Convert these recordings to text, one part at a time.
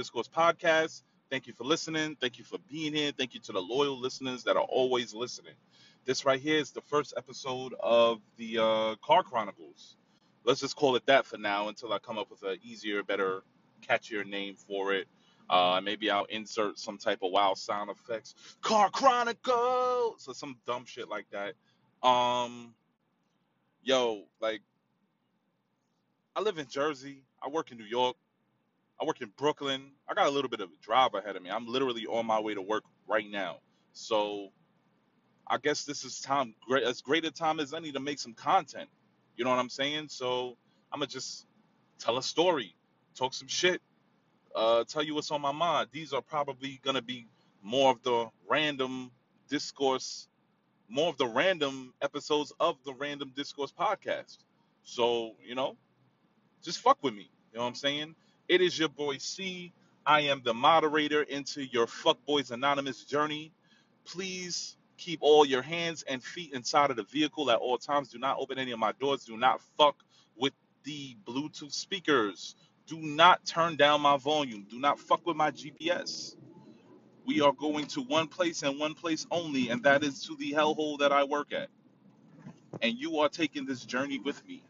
Discourse Podcast. Thank you for listening. Thank you for being here. Thank you to the loyal listeners that are always listening. This right here is the first episode of the uh, Car Chronicles. Let's just call it that for now until I come up with an easier, better, catchier name for it. Uh, maybe I'll insert some type of wild sound effects. Car Chronicles! Or some dumb shit like that. Um, yo, like, I live in Jersey. I work in New York. I work in Brooklyn. I got a little bit of a drive ahead of me. I'm literally on my way to work right now. So I guess this is time great as great a time as any to make some content. You know what I'm saying? So I'm gonna just tell a story, talk some shit, uh, tell you what's on my mind. These are probably gonna be more of the random discourse, more of the random episodes of the Random Discourse podcast. So you know, just fuck with me. You know what I'm saying? It is your boy C. I am the moderator into your Fuckboys Anonymous journey. Please keep all your hands and feet inside of the vehicle at all times. Do not open any of my doors. Do not fuck with the Bluetooth speakers. Do not turn down my volume. Do not fuck with my GPS. We are going to one place and one place only, and that is to the hellhole that I work at. And you are taking this journey with me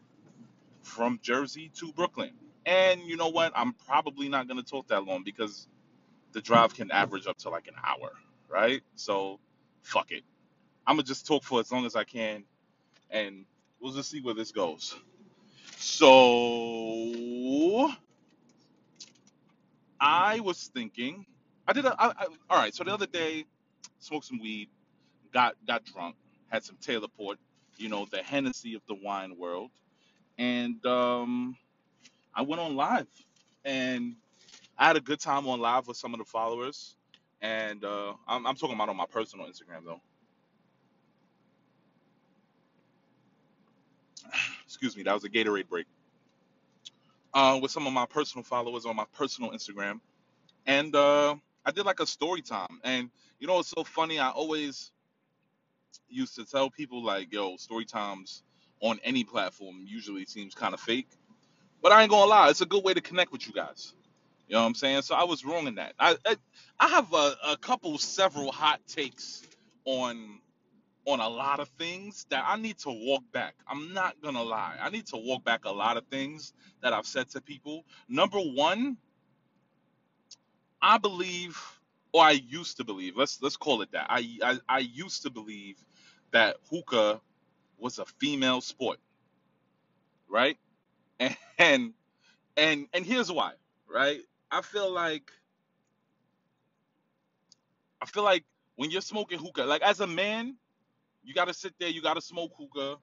from Jersey to Brooklyn. And you know what? I'm probably not going to talk that long because the drive can average up to like an hour, right? So, fuck it. I'm going to just talk for as long as I can and we'll just see where this goes. So, I was thinking, I did a, I, I, all right. So the other day, smoked some weed, got got drunk, had some Taylor Port, you know, the Hennessy of the wine world, and um, I went on live, and I had a good time on live with some of the followers, and uh, I'm, I'm talking about on my personal Instagram though. Excuse me, that was a Gatorade break. Uh, with some of my personal followers on my personal Instagram, and uh, I did like a story time. And you know, it's so funny. I always used to tell people like, "Yo, story times on any platform usually seems kind of fake." But I ain't gonna lie, it's a good way to connect with you guys. You know what I'm saying? So I was wrong in that. I I, I have a, a couple, several hot takes on on a lot of things that I need to walk back. I'm not gonna lie. I need to walk back a lot of things that I've said to people. Number one, I believe, or I used to believe. Let's let's call it that. I I, I used to believe that hookah was a female sport, right? And and and here's why, right? I feel like I feel like when you're smoking hookah, like as a man, you got to sit there, you got to smoke hookah,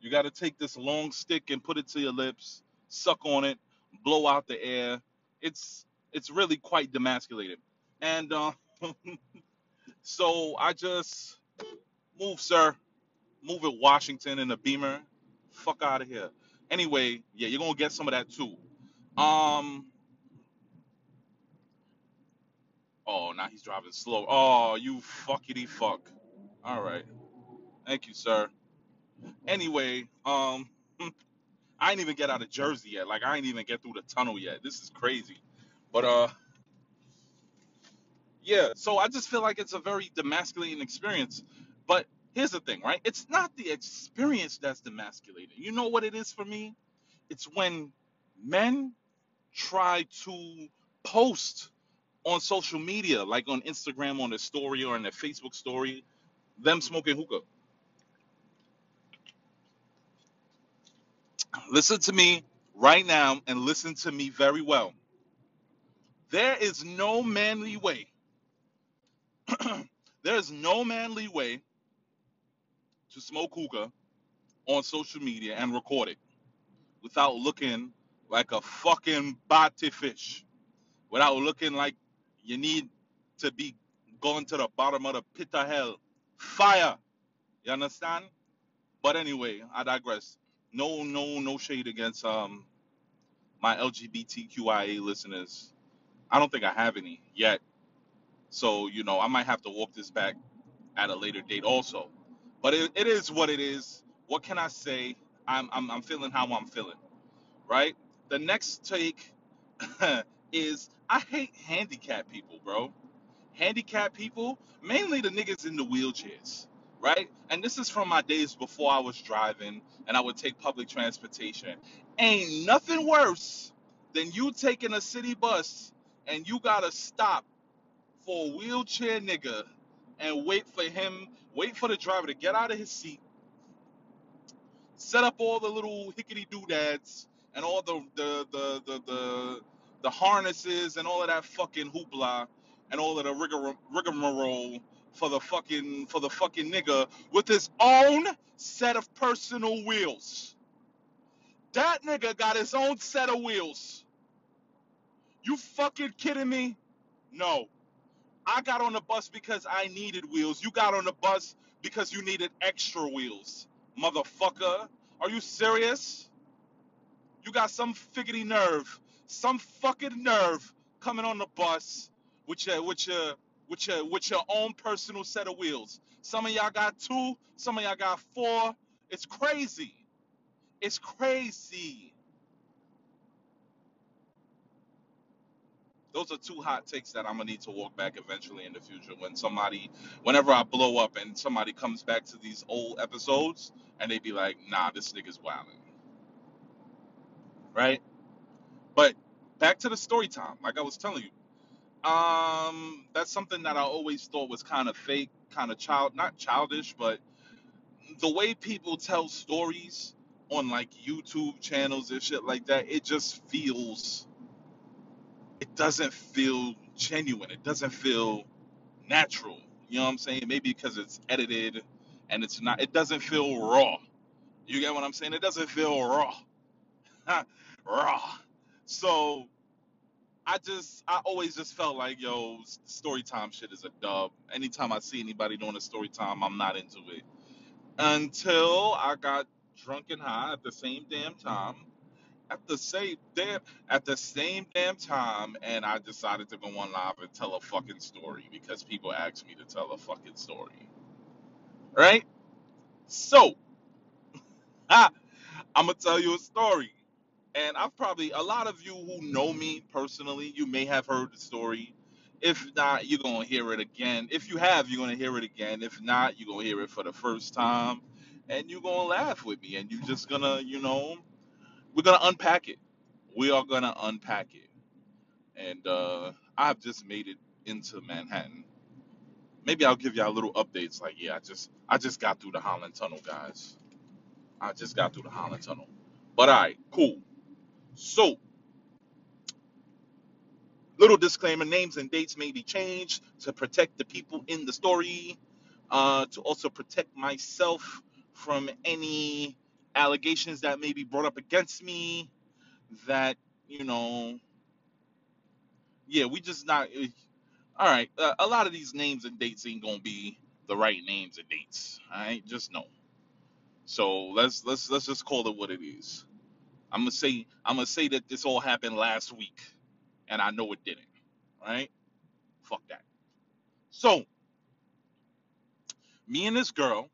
you got to take this long stick and put it to your lips, suck on it, blow out the air. It's it's really quite demasculated. And uh, so I just move, sir, move it, Washington in a Beamer. Fuck out of here. Anyway, yeah, you're gonna get some of that too. Um. Oh, now he's driving slow. Oh, you fuckity fuck. All right. Thank you, sir. Anyway, um, I ain't even get out of Jersey yet. Like I ain't even get through the tunnel yet. This is crazy. But uh, yeah. So I just feel like it's a very demasculating experience. But here's the thing, right? It's not the experience that's demasculating. You know what it is for me? It's when men try to post on social media, like on Instagram, on their story, or on their Facebook story, them smoking hookah. Listen to me right now and listen to me very well. There is no manly way, there is no manly way to smoke hookah on social media and record it without looking like a fucking bati fish, without looking like you need to be going to the bottom of the pit of hell. Fire. You understand? But anyway, I digress. No, no, no shade against um my LGBTQIA listeners. I don't think I have any yet. So, you know, I might have to walk this back at a later date also. But it, it is what it is. What can I say? I'm I'm, I'm feeling how I'm feeling, right? The next take is I hate handicapped people, bro. Handicapped people, mainly the niggas in the wheelchairs, right? And this is from my days before I was driving and I would take public transportation. Ain't nothing worse than you taking a city bus and you gotta stop for a wheelchair nigga and wait for him, wait for the driver to get out of his seat set up all the little hickety doodads and all the the the the the, the harnesses and all of that fucking hoopla and all of the rigor, rigmarole for the fucking for the fucking nigga with his own set of personal wheels. That nigga got his own set of wheels. You fucking kidding me? No. I got on the bus because I needed wheels. You got on the bus because you needed extra wheels. Motherfucker. Are you serious? You got some figgity nerve, some fucking nerve coming on the bus with your with your with your with your own personal set of wheels. Some of y'all got two, some of y'all got four. It's crazy. It's crazy. Those are two hot takes that I'm gonna need to walk back eventually in the future when somebody, whenever I blow up and somebody comes back to these old episodes and they be like, nah, this nigga's wildin', right? But back to the story time, like I was telling you. Um, that's something that I always thought was kind of fake, kind of child, not childish, but the way people tell stories on like YouTube channels and shit like that, it just feels, it doesn't feel genuine. It doesn't feel natural. You know what I'm saying? Maybe because it's edited and it's not, it doesn't feel raw. You get what I'm saying? It doesn't feel raw. raw. So I just I always just felt like yo story time shit is a dub. Anytime I see anybody doing a story time, I'm not into it. Until I got drunk and high at the same damn time. At the same damn at the same damn time, and I decided to go on live and tell a fucking story because people asked me to tell a fucking story. Right? So, I'm gonna tell you a story. And I've probably a lot of you who know me personally, you may have heard the story. If not, you're gonna hear it again. If you have, you're gonna hear it again. If not, you're gonna hear it for the first time, and you're gonna laugh with me, and you're just gonna, you know, we're gonna unpack it. We are gonna unpack it. And uh, I've just made it into Manhattan. Maybe I'll give y'all little updates. Like, yeah, I just I just got through the Holland Tunnel, guys. I just got through the Holland Tunnel. But all right, cool. So Little disclaimer names and dates may be changed to protect the people in the story, uh, to also protect myself from any allegations that may be brought up against me. That, you know, yeah, we just not. eh, All right, uh, a lot of these names and dates ain't gonna be the right names and dates. All right, just know. So let's let's let's just call it what it is. I'm gonna say I'm gonna say that this all happened last week, and I know it didn't. Right? Fuck that. So me and this girl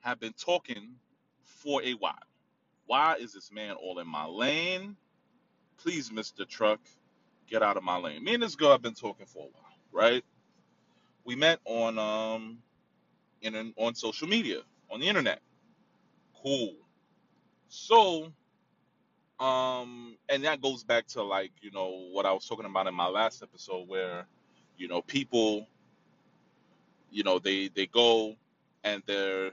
have been talking for a while. Why is this man all in my lane? Please, Mr. Truck, get out of my lane. Me and this girl have been talking for a while, right? We met on um in an, on social media, on the internet. Cool. So, um, and that goes back to like, you know, what I was talking about in my last episode where, you know, people, you know, they they go and they're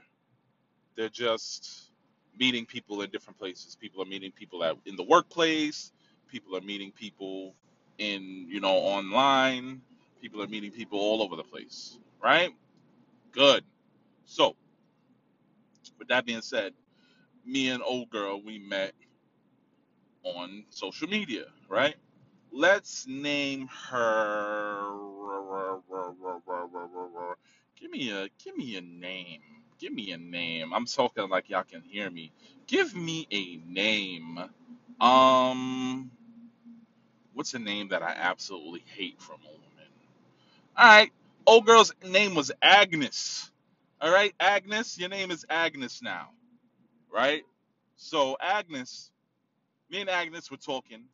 they're just meeting people in different places. People are meeting people at in the workplace. People are meeting people in you know online. People are meeting people all over the place. Right? Good. So with that being said, me and old girl we met on social media. Right? Let's name her. Give me a give me a name. Give me a name. I'm talking like y'all can hear me. Give me a name. Um, what's a name that I absolutely hate from a woman? All right, old girl's name was Agnes. All right, Agnes, your name is Agnes now, right? So Agnes, me and Agnes were talking.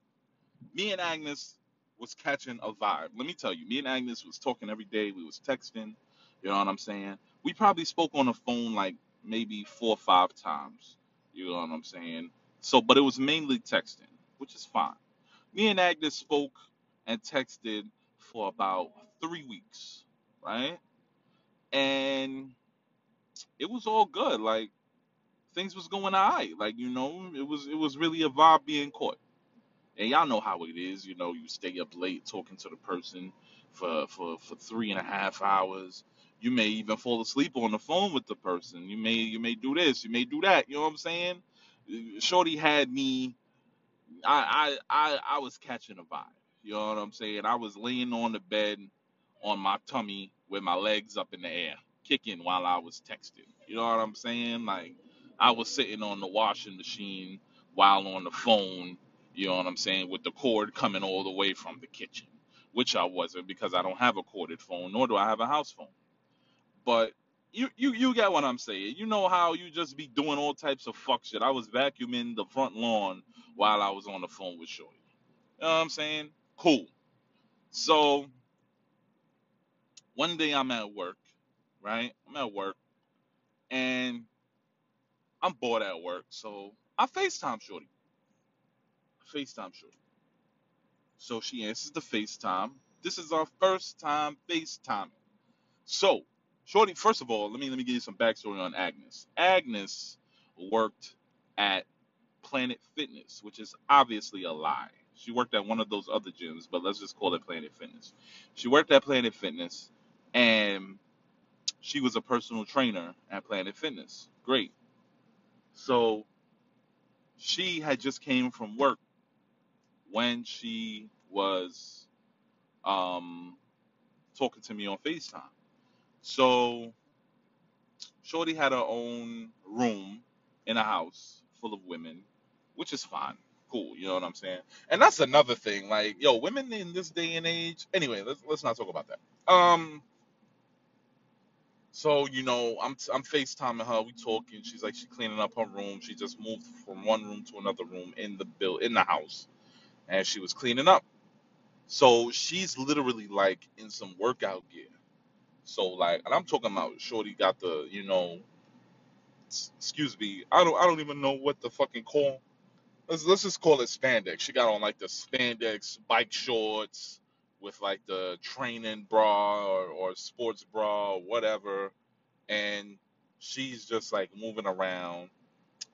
Me and Agnes was catching a vibe. Let me tell you, me and Agnes was talking every day. We was texting. You know what I'm saying? We probably spoke on the phone like maybe four or five times. You know what I'm saying? So, but it was mainly texting, which is fine. Me and Agnes spoke and texted for about three weeks, right? And it was all good. Like things was going alright. Like you know, it was it was really a vibe being caught. And y'all know how it is. You know, you stay up late talking to the person for for for three and a half hours. You may even fall asleep on the phone with the person. You may you may do this. You may do that. You know what I'm saying? Shorty had me I, I I I was catching a vibe. You know what I'm saying? I was laying on the bed on my tummy with my legs up in the air, kicking while I was texting. You know what I'm saying? Like I was sitting on the washing machine while on the phone, you know what I'm saying, with the cord coming all the way from the kitchen. Which I wasn't because I don't have a corded phone, nor do I have a house phone. But you you you get what I'm saying. You know how you just be doing all types of fuck shit. I was vacuuming the front lawn while I was on the phone with Shorty. You know what I'm saying? Cool. So one day I'm at work, right? I'm at work and I'm bored at work. So I FaceTime Shorty. I FaceTime Shorty. So she answers the FaceTime. This is our first time FaceTiming. So, Shorty, first of all, let me let me give you some backstory on Agnes. Agnes worked at Planet Fitness, which is obviously a lie. She worked at one of those other gyms, but let's just call it Planet Fitness. She worked at Planet Fitness and she was a personal trainer at Planet Fitness. Great. So she had just came from work when she was um, talking to me on FaceTime. So Shorty had her own room in a house full of women, which is fine. Cool, you know what I'm saying? And that's another thing. Like, yo, women in this day and age. Anyway, let's let's not talk about that. Um, so you know, I'm I'm FaceTiming her. We talking. She's like, she cleaning up her room. She just moved from one room to another room in the bill in the house, and she was cleaning up. So she's literally like in some workout gear. So like, and I'm talking about Shorty got the, you know, excuse me, I don't I don't even know what the fucking call. Let's let's just call it spandex. She got on like the spandex bike shorts with like the training bra or, or sports bra or whatever, and she's just like moving around.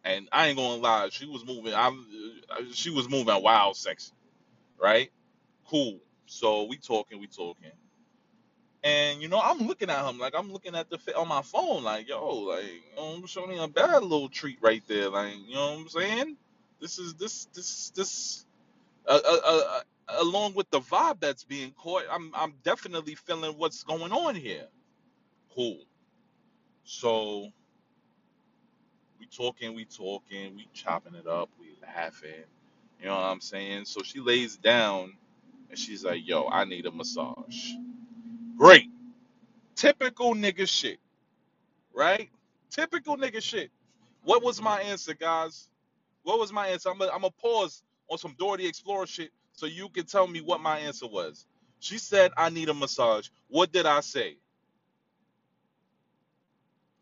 And I ain't gonna lie, she was moving. I'm she was moving wild, sexy, right? Cool. So we talking, we talking. And you know, I'm looking at him like I'm looking at the fi- on my phone, like yo, like you know, I'm showing him a bad little treat right there, like you know what I'm saying. This is this this this uh, uh, uh, uh, along with the vibe that's being caught, I'm I'm definitely feeling what's going on here. Cool. So we talking, we talking, we chopping it up, we laughing. You know what I'm saying? So she lays down and she's like, "Yo, I need a massage." Great, typical nigga shit, right? Typical nigga shit. What was my answer, guys? What was my answer? I'm gonna pause on some the Explorer shit so you can tell me what my answer was. She said, I need a massage. What did I say?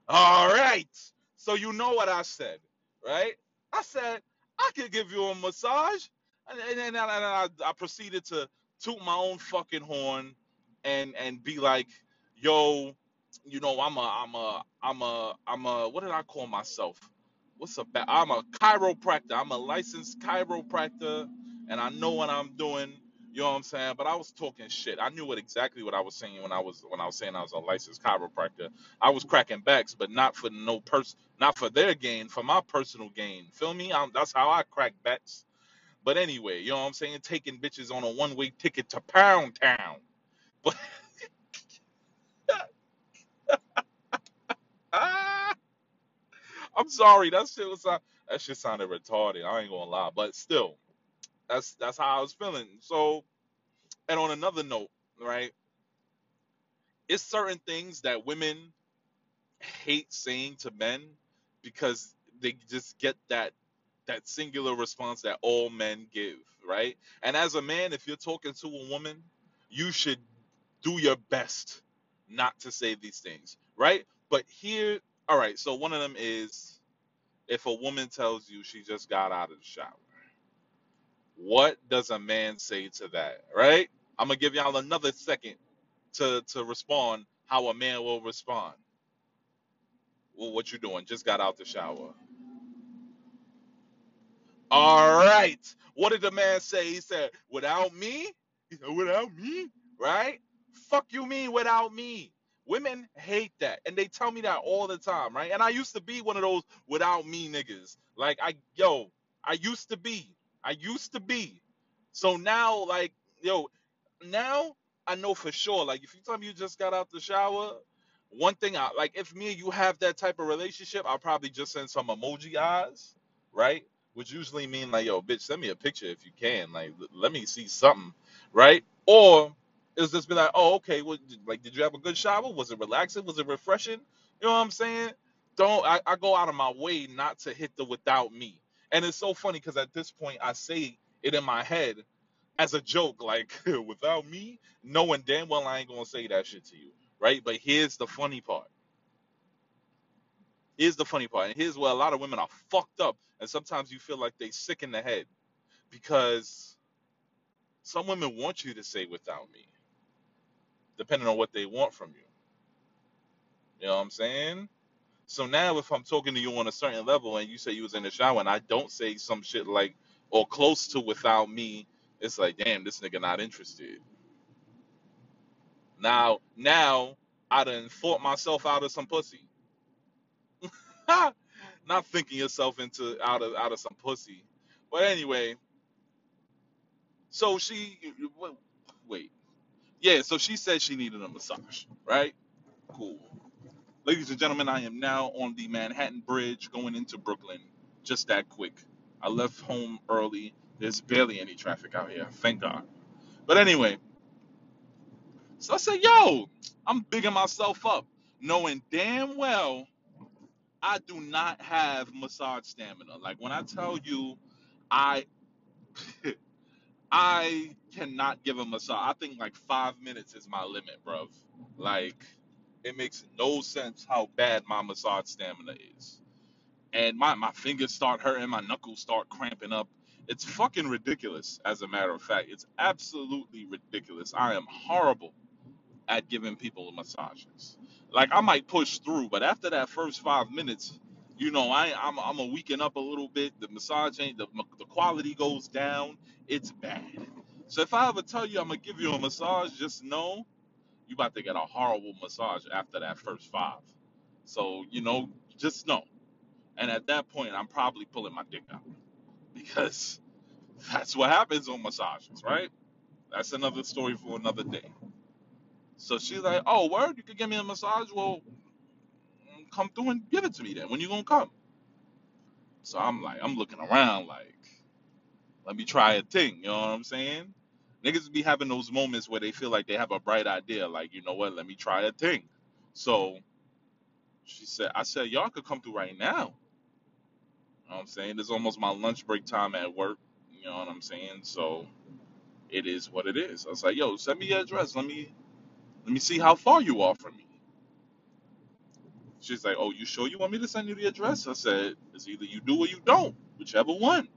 All right. So you know what I said, right? I said, I could give you a massage. And, I, I proceeded to toot my own fucking horn and and be like, yo, you know, I'm a I'm a I'm a I'm a what did I call myself? What's a ba- I'm a chiropractor. I'm a licensed chiropractor and I know what I'm doing. You know what I'm saying? But I was talking shit. I knew what exactly what I was saying when I was when I was saying I was a licensed chiropractor. I was cracking backs, but not for no person, not for their gain, for my personal gain. Feel me? i that's how I crack backs. But anyway, you know what I'm saying? Taking bitches on a one way ticket to Pound Town. I'm sorry, that shit was uh, that shit sounded retarded. I ain't gonna lie, but still, that's that's how I was feeling. So, and on another note, right? It's certain things that women hate saying to men because they just get that. that singular response that all men give, right? And as a man, if you're talking to a woman, you should do your best not to say these things, right? But here, all right, so one of them is if a woman tells you she just got out of the shower, what does a man say to that, right? I'm gonna give y'all another second to to respond how a man will respond. Well, what you doing? Just got out the shower. All right. What did the man say? He said, without me? He said, without me? Right? Fuck you mean without me? Women hate that. And they tell me that all the time, right? And I used to be one of those without me niggas. Like I yo, I used to be. I used to be. So now, like, yo, now I know for sure. Like if you tell me you just got out the shower, one thing I like if me and you have that type of relationship, I'll probably just send some emoji eyes, right? Which usually mean like, yo, bitch, send me a picture if you can. Like, let me see something, right? Or it's just be like, oh, okay, well, did- like, did you have a good shower? Was it relaxing? Was it refreshing? You know what I'm saying? Don't I, I go out of my way not to hit the without me. And it's so funny because at this point I say it in my head as a joke, like without me, knowing damn well I ain't gonna say that shit to you, right? But here's the funny part. Here's the funny part, and here's where a lot of women are fucked up, and sometimes you feel like they sick in the head because some women want you to say without me, depending on what they want from you. You know what I'm saying? So now if I'm talking to you on a certain level and you say you was in the shower and I don't say some shit like or close to without me, it's like, damn, this nigga not interested. Now, now I done thought myself out of some pussy. not thinking yourself into out of out of some pussy. But anyway, so she wait. Yeah, so she said she needed a massage, right? Cool. Ladies and gentlemen, I am now on the Manhattan Bridge going into Brooklyn. Just that quick. I left home early. There's barely any traffic out here. Thank God. But anyway, so I said, yo, I'm bigging myself up, knowing damn well I do not have massage stamina. Like when I tell you I I cannot give a massage. I think like five minutes is my limit, bruv. Like it makes no sense how bad my massage stamina is. and my, my fingers start hurting, my knuckles start cramping up. It's fucking ridiculous, as a matter of fact. It's absolutely ridiculous. I am horrible at giving people massages. Like I might push through, but after that first five minutes, you know, I I'm I'm a weaken up a little bit. The massage ain't the the quality goes down. It's bad. So if I ever tell you I'm gonna give you a massage, just know you about to get a horrible massage after that first five. So you know, just know. And at that point, I'm probably pulling my dick out because that's what happens on massages, right? That's another story for another day. So she's like, "Oh, word, you could give me a massage. Well, come through and give it to me then. When you gonna come?" So I'm like, I'm looking around like, let me try a thing. You know what I'm saying? Niggas be having those moments where they feel like they have a bright idea, like, you know what? Let me try a thing. So she said, I said, y'all could come through right now. You know what I'm saying? It's almost my lunch break time at work. You know what I'm saying? So it is what it is. I was like, yo, send me your address. Let me let me see how far you are from me. She's like, oh, you sure you want me to send you the address? I said, it's either you do or you don't, whichever one.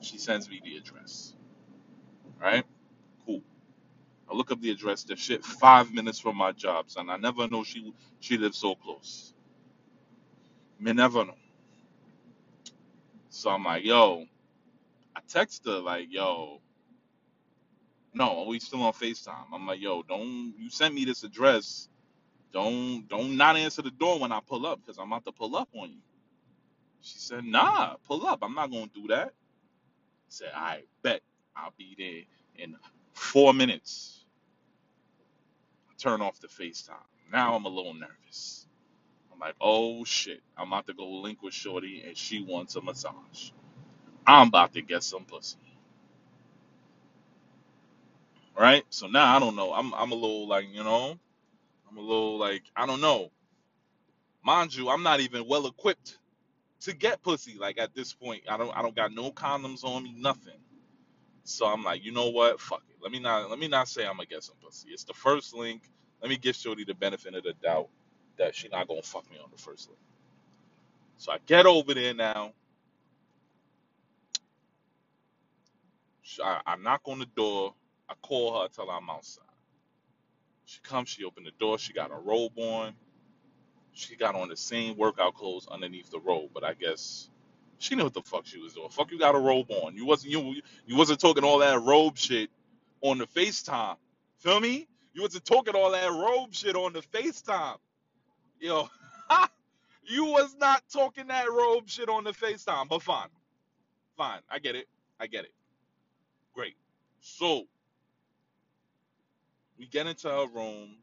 She sends me the address. Right? cool. I look up the address. The shit five minutes from my job, son. I never know she she lives so close. Me never know. So I'm like, yo, I text her like, yo, no, we still on FaceTime. I'm like, yo, don't you send me this address. Don't don't not answer the door when I pull up because I'm about to pull up on you. She said, nah, pull up. I'm not gonna do that. I said, I bet I'll be there in four minutes. I Turn off the FaceTime. Now I'm a little nervous. I'm like, oh shit. I'm about to go link with Shorty and she wants a massage. I'm about to get some pussy. Right? So now I don't know. I'm I'm a little like, you know, I'm a little like, I don't know. Mind you, I'm not even well equipped to get pussy. Like at this point, I don't I don't got no condoms on me, nothing. So I'm like, you know what? Fuck it. Let me not let me not say I'm gonna get some pussy. It's the first link. Let me give Shorty the benefit of the doubt that she not gonna fuck me on the first link. So I get over there now. I, I knock on the door. I call her, tell her I'm outside. She comes, she opened the door, she got a robe on. She got on the same workout clothes underneath the robe, but I guess she knew what the fuck she was doing. Fuck you got a robe on. You wasn't you you wasn't talking all that robe shit on the FaceTime. Feel me? You wasn't talking all that robe shit on the FaceTime. Yo, you was not talking that robe shit on the FaceTime, but fine. Fine. I get it. I get it. Great. So we get into her room.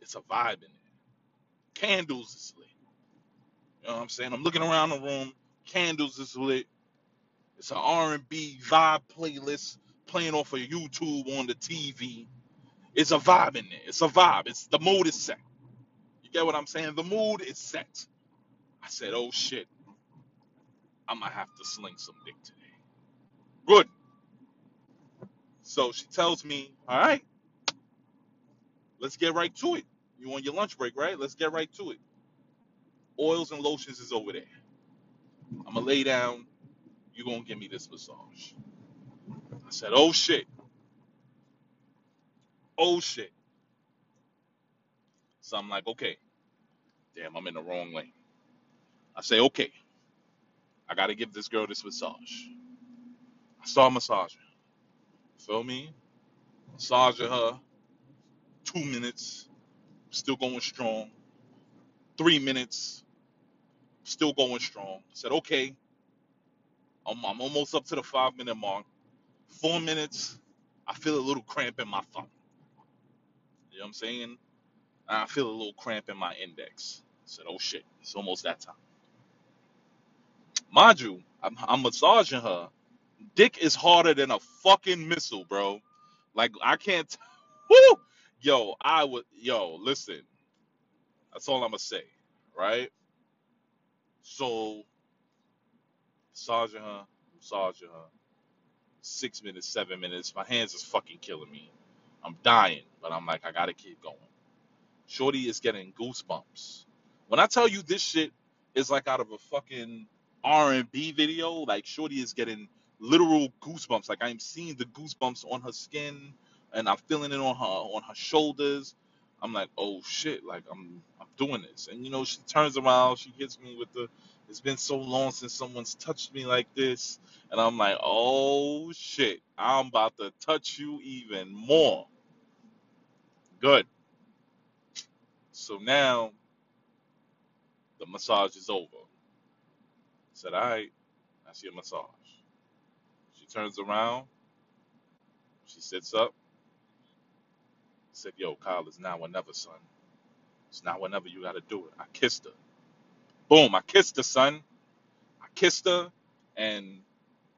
It's a vibe in there. Candles is lit. You know what I'm saying? I'm looking around the room. Candles is lit. It's an R&B vibe playlist playing off of YouTube on the TV. It's a vibe in there. It's a vibe. It's the mood is set. You get what I'm saying? The mood is set. I said, oh shit, I might have to sling some dick today. Good. So she tells me, all right, let's get right to it. You on your lunch break, right? Let's get right to it. Oils and lotions is over there. I'm gonna lay down. You're gonna give me this massage. I said, oh shit, oh shit. So I'm like, okay, damn, I'm in the wrong lane. I say, okay, I gotta give this girl this massage. I start massaging. Feel me? Massaging her. Two minutes, still going strong. Three minutes, still going strong. I said, okay, I'm, I'm almost up to the five minute mark. Four minutes, I feel a little cramp in my thumb. You know what I'm saying? I feel a little cramp in my index. I said, oh shit, it's almost that time. Mind you, I'm, I'm massaging her. Dick is harder than a fucking missile, bro. Like I can't. Woo! Yo, I would. Yo, listen. That's all I'm gonna say, right? So, massaging her, massaging her. Six minutes, seven minutes. My hands is fucking killing me. I'm dying, but I'm like, I gotta keep going. Shorty is getting goosebumps. When I tell you this shit is like out of a fucking R&B video, like Shorty is getting literal goosebumps. Like I'm seeing the goosebumps on her skin, and I'm feeling it on her on her shoulders. I'm like, oh shit, like I'm I'm doing this. And you know, she turns around, she hits me with the it's been so long since someone's touched me like this. And I'm like, oh shit, I'm about to touch you even more. Good. So now the massage is over. I said, all right, see a massage. She turns around, she sits up, said, yo, Kyle, it's now or never, son. It's now or never you gotta do it. I kissed her. Boom, I kissed her, son. I kissed her, and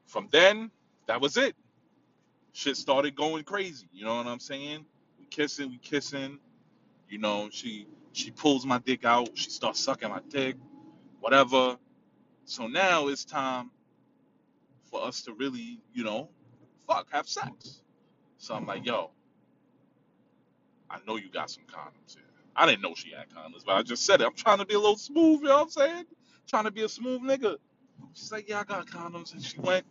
from then, that was it. Shit started going crazy. You know what I'm saying? We kissing, we kissing. You know, she she pulls my dick out. She starts sucking my dick, whatever. So now it's time for us to really, you know, fuck, have sex. So I'm like, yo, I know you got some condoms here. I didn't know she had condoms, but I just said it. I'm trying to be a little smooth, you know what I'm saying? Trying to be a smooth nigga. She's like, yeah, I got condoms. And she went,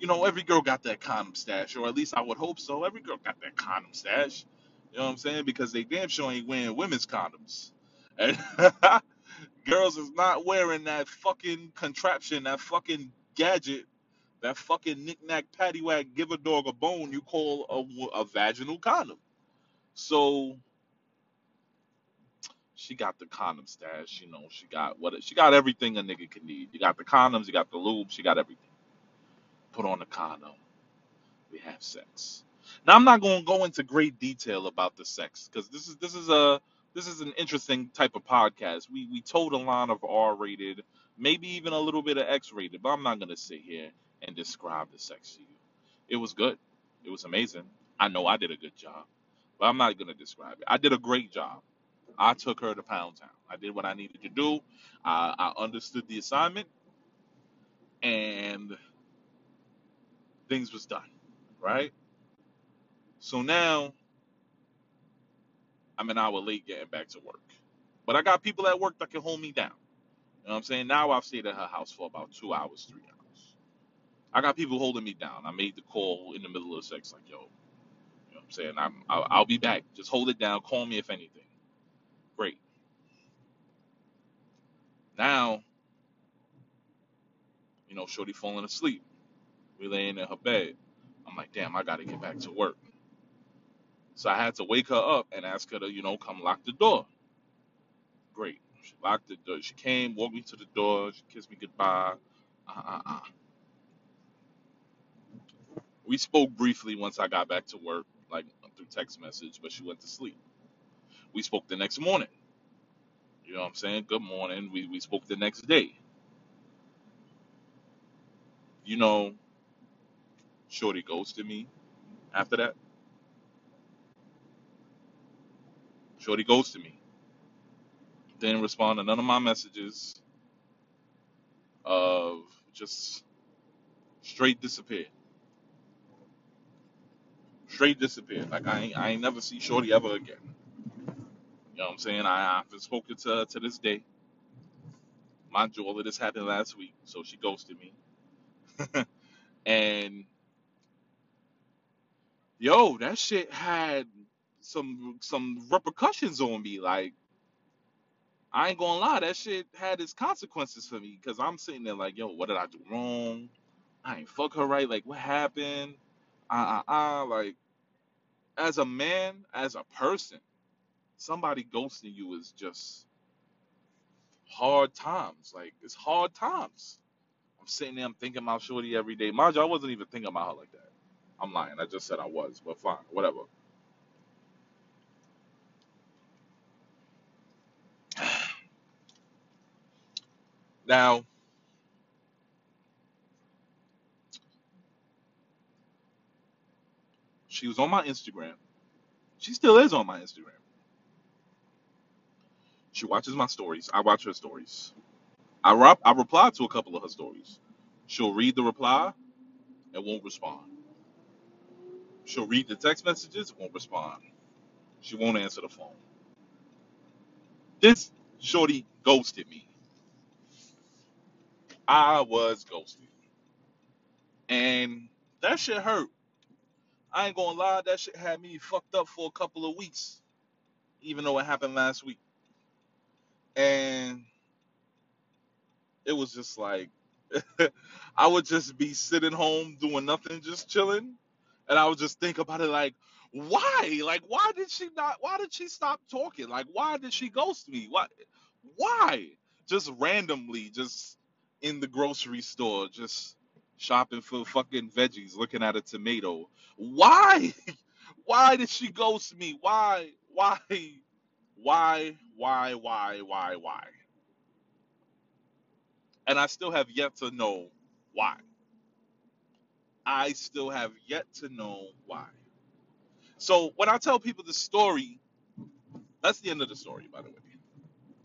you know, every girl got that condom stash, or at least I would hope so. Every girl got that condom stash. You know what I'm saying? Because they damn sure ain't wearing women's condoms. And girls is not wearing that fucking contraption, that fucking gadget, that fucking knick-knack paddywhack, give a dog a bone you call a, a vaginal condom. So she got the condom stash, you know, she got what she got everything a nigga can need. You got the condoms, you got the lube, she got everything. Put on the condom. We have sex. Now I'm not to go into great detail about the sex because this is this is a this is an interesting type of podcast. We we told a line of R-rated, maybe even a little bit of X-rated, but I'm not to sit here and describe the sex to you. It was good. It was amazing. I know I did a good job, but I'm not going to describe it. I did a great job. I took her to Pound Town. I did what I needed to do. I, I understood the assignment, and things was done, right? So now I'm an hour late getting back to work. But I got people at work that can hold me down. You know what I'm saying? Now I've stayed at her house for about two hours, three hours. I got people holding me down. I made the call in the middle of sex, like, yo, you know what I'm saying? I'm, I'll, I'll be back. Just hold it down. Call me if anything. Great. Now, you know, Shorty falling asleep. We laying in her bed. I'm like, damn, I gotta get back to work. So I had to wake her up and ask her to, you know, come lock the door. Great. She locked the door. She came, walked me to the door. She kissed me goodbye. Uh, uh, uh. We spoke briefly once I got back to work, like through text message, but she went to sleep. We spoke the next morning. You know what I'm saying? Good morning. We, we spoke the next day. You know, Shorty ghosted me after that. Shorty ghosted me. Didn't respond to none of my messages. Of just straight disappeared. Straight disappeared. Like I ain't, I ain't never see Shorty ever again. You know what I'm saying? I, I've spoken to to this day. Mind you, all of this happened last week, so she ghosted me. and yo, that shit had some some repercussions on me. Like I ain't gonna lie, that shit had its consequences for me because I'm sitting there like, yo, what did I do wrong? I ain't fuck her right. Like what happened? Uh uh uh. Like as a man, as a person, somebody ghosting you is just hard times. Like it's hard times. I'm sitting there, I'm thinking about Shorty every day. Mind you, I wasn't even thinking about her like that. I'm lying. I just said I was, but fine, whatever. Now, she was on my Instagram. She still is on my Instagram. She watches my stories. I watch her stories. I rep- I reply to a couple of her stories. She'll read the reply and won't respond. She'll read the text messages, won't respond. She won't answer the phone. This shorty ghosted me. I was ghosted. And that shit hurt. I ain't gonna lie, that shit had me fucked up for a couple of weeks, even though it happened last week. And it was just like I would just be sitting home doing nothing, just chilling, and I would just think about it like, why? Like, why did she not? Why did she stop talking? Like, why did she ghost me? Why? Why? Just randomly, just in the grocery store, just shopping for fucking veggies, looking at a tomato. Why? Why did she ghost me? Why? Why? Why? Why? Why? Why? Why? And I still have yet to know why. I still have yet to know why. So when I tell people the story, that's the end of the story, by the way.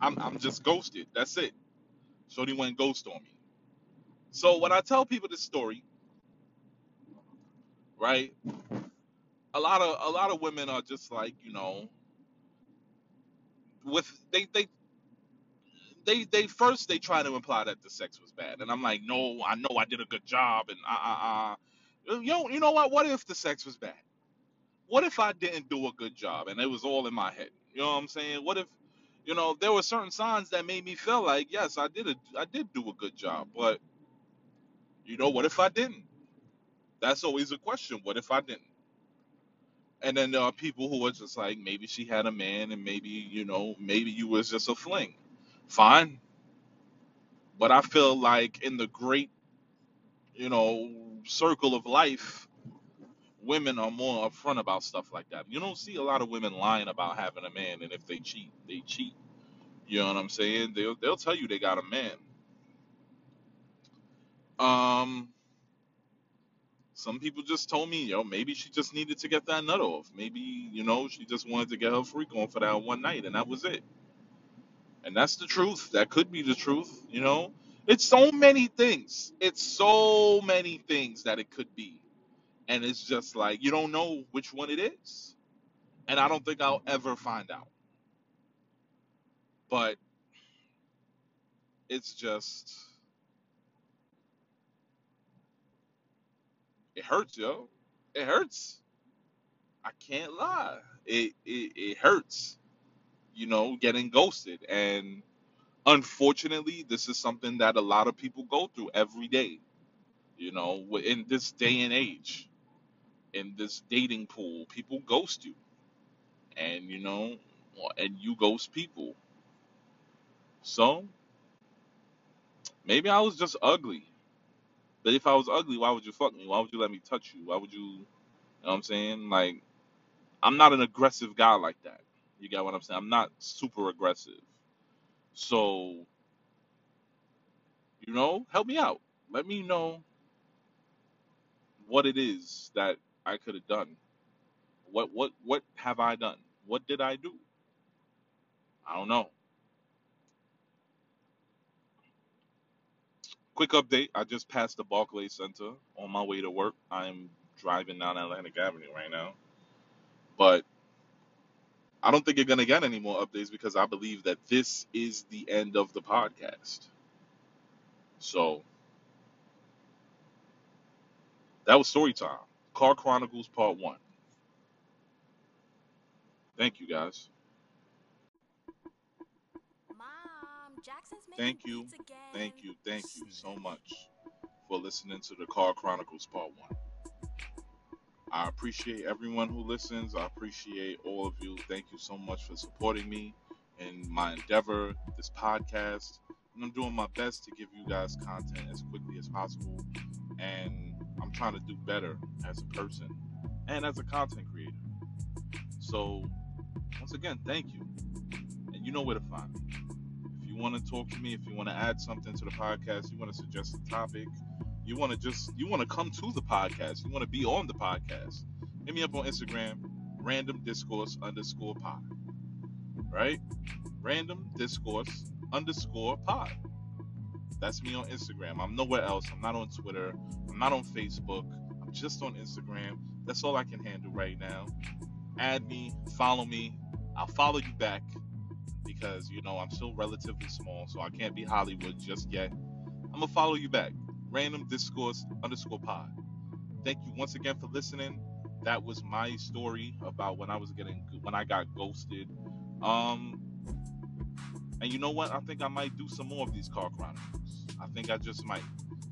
I'm I'm just ghosted. That's it. Shorty went ghost on me. So when I tell people this story, right? A lot of a lot of women are just like, you know, with they they they they first they try to imply that the sex was bad, and I'm like, no, I know I did a good job, and uh uh uh. You know, you know what? What if the sex was bad? What if I didn't do a good job and it was all in my head? You know what I'm saying? What if, you know, there were certain signs that made me feel like, yes, I did a I did do a good job, but you know, what if I didn't? That's always a question. What if I didn't? And then there are people who are just like, maybe she had a man, and maybe you know, maybe you was just a fling. Fine, but I feel like in the great, you know, circle of life, women are more upfront about stuff like that. You don't see a lot of women lying about having a man, and if they cheat, they cheat. You know what I'm saying? They'll they'll tell you they got a man. Um, some people just told me, yo, maybe she just needed to get that nut off. Maybe you know she just wanted to get her freak on for that one night, and that was it. And that's the truth. That could be the truth. You know, It's so many things. It's so many things that it could be. And it's just like you don't know which one it is. And I don't think I'll ever find out. But it's just it hurts, yo. It hurts. I can't lie. It it, it hurts, you know, getting ghosted. And unfortunately, this is something that a lot of people go through every day, you know, in this day and age, in this dating pool, people ghost you. And you know, and you ghost people. So maybe I was just ugly. But if I was ugly, why would you fuck me? Why would you let me touch you? Why would you, you know what I'm saying? Like, I'm not an aggressive guy like that. You get what I'm saying? I'm not super aggressive. So, you know, help me out. Let me know what it is that I could have done. What what what have I done? What did I do? I don't know. Quick update. I just passed the Barclays Center on my way to work. I'm driving down Atlantic Avenue right now. But I don't think you're going to get any more updates because I believe that this is the end of the podcast. So that was story time. Car Chronicles Part 1. Thank you guys. Thank you. Thank you. Thank you so much for listening to the Car Chronicles Part 1. I appreciate everyone who listens. I appreciate all of you. Thank you so much for supporting me in my endeavor, this podcast. And I'm doing my best to give you guys content as quickly as possible. And I'm trying to do better as a person and as a content creator. So, once again, thank you. And you know where to find me. Want to talk to me, if you want to add something to the podcast, you want to suggest a topic, you want to just you want to come to the podcast, you want to be on the podcast, hit me up on Instagram, random discourse underscore pod. Right? Random discourse underscore pod. That's me on Instagram. I'm nowhere else. I'm not on Twitter. I'm not on Facebook. I'm just on Instagram. That's all I can handle right now. Add me, follow me. I'll follow you back because you know I'm still relatively small, so I can't be Hollywood just yet. I'm gonna follow you back. Random discourse underscore pod. Thank you once again for listening. That was my story about when I was getting when I got ghosted. Um, and you know what? I think I might do some more of these car chronicles. I think I just might,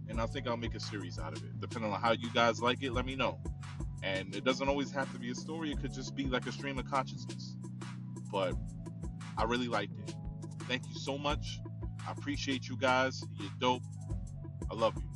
and I think I'll make a series out of it. Depending on how you guys like it, let me know. And it doesn't always have to be a story. It could just be like a stream of consciousness. But I really liked it. Thank you so much. I appreciate you guys. You're dope. I love you.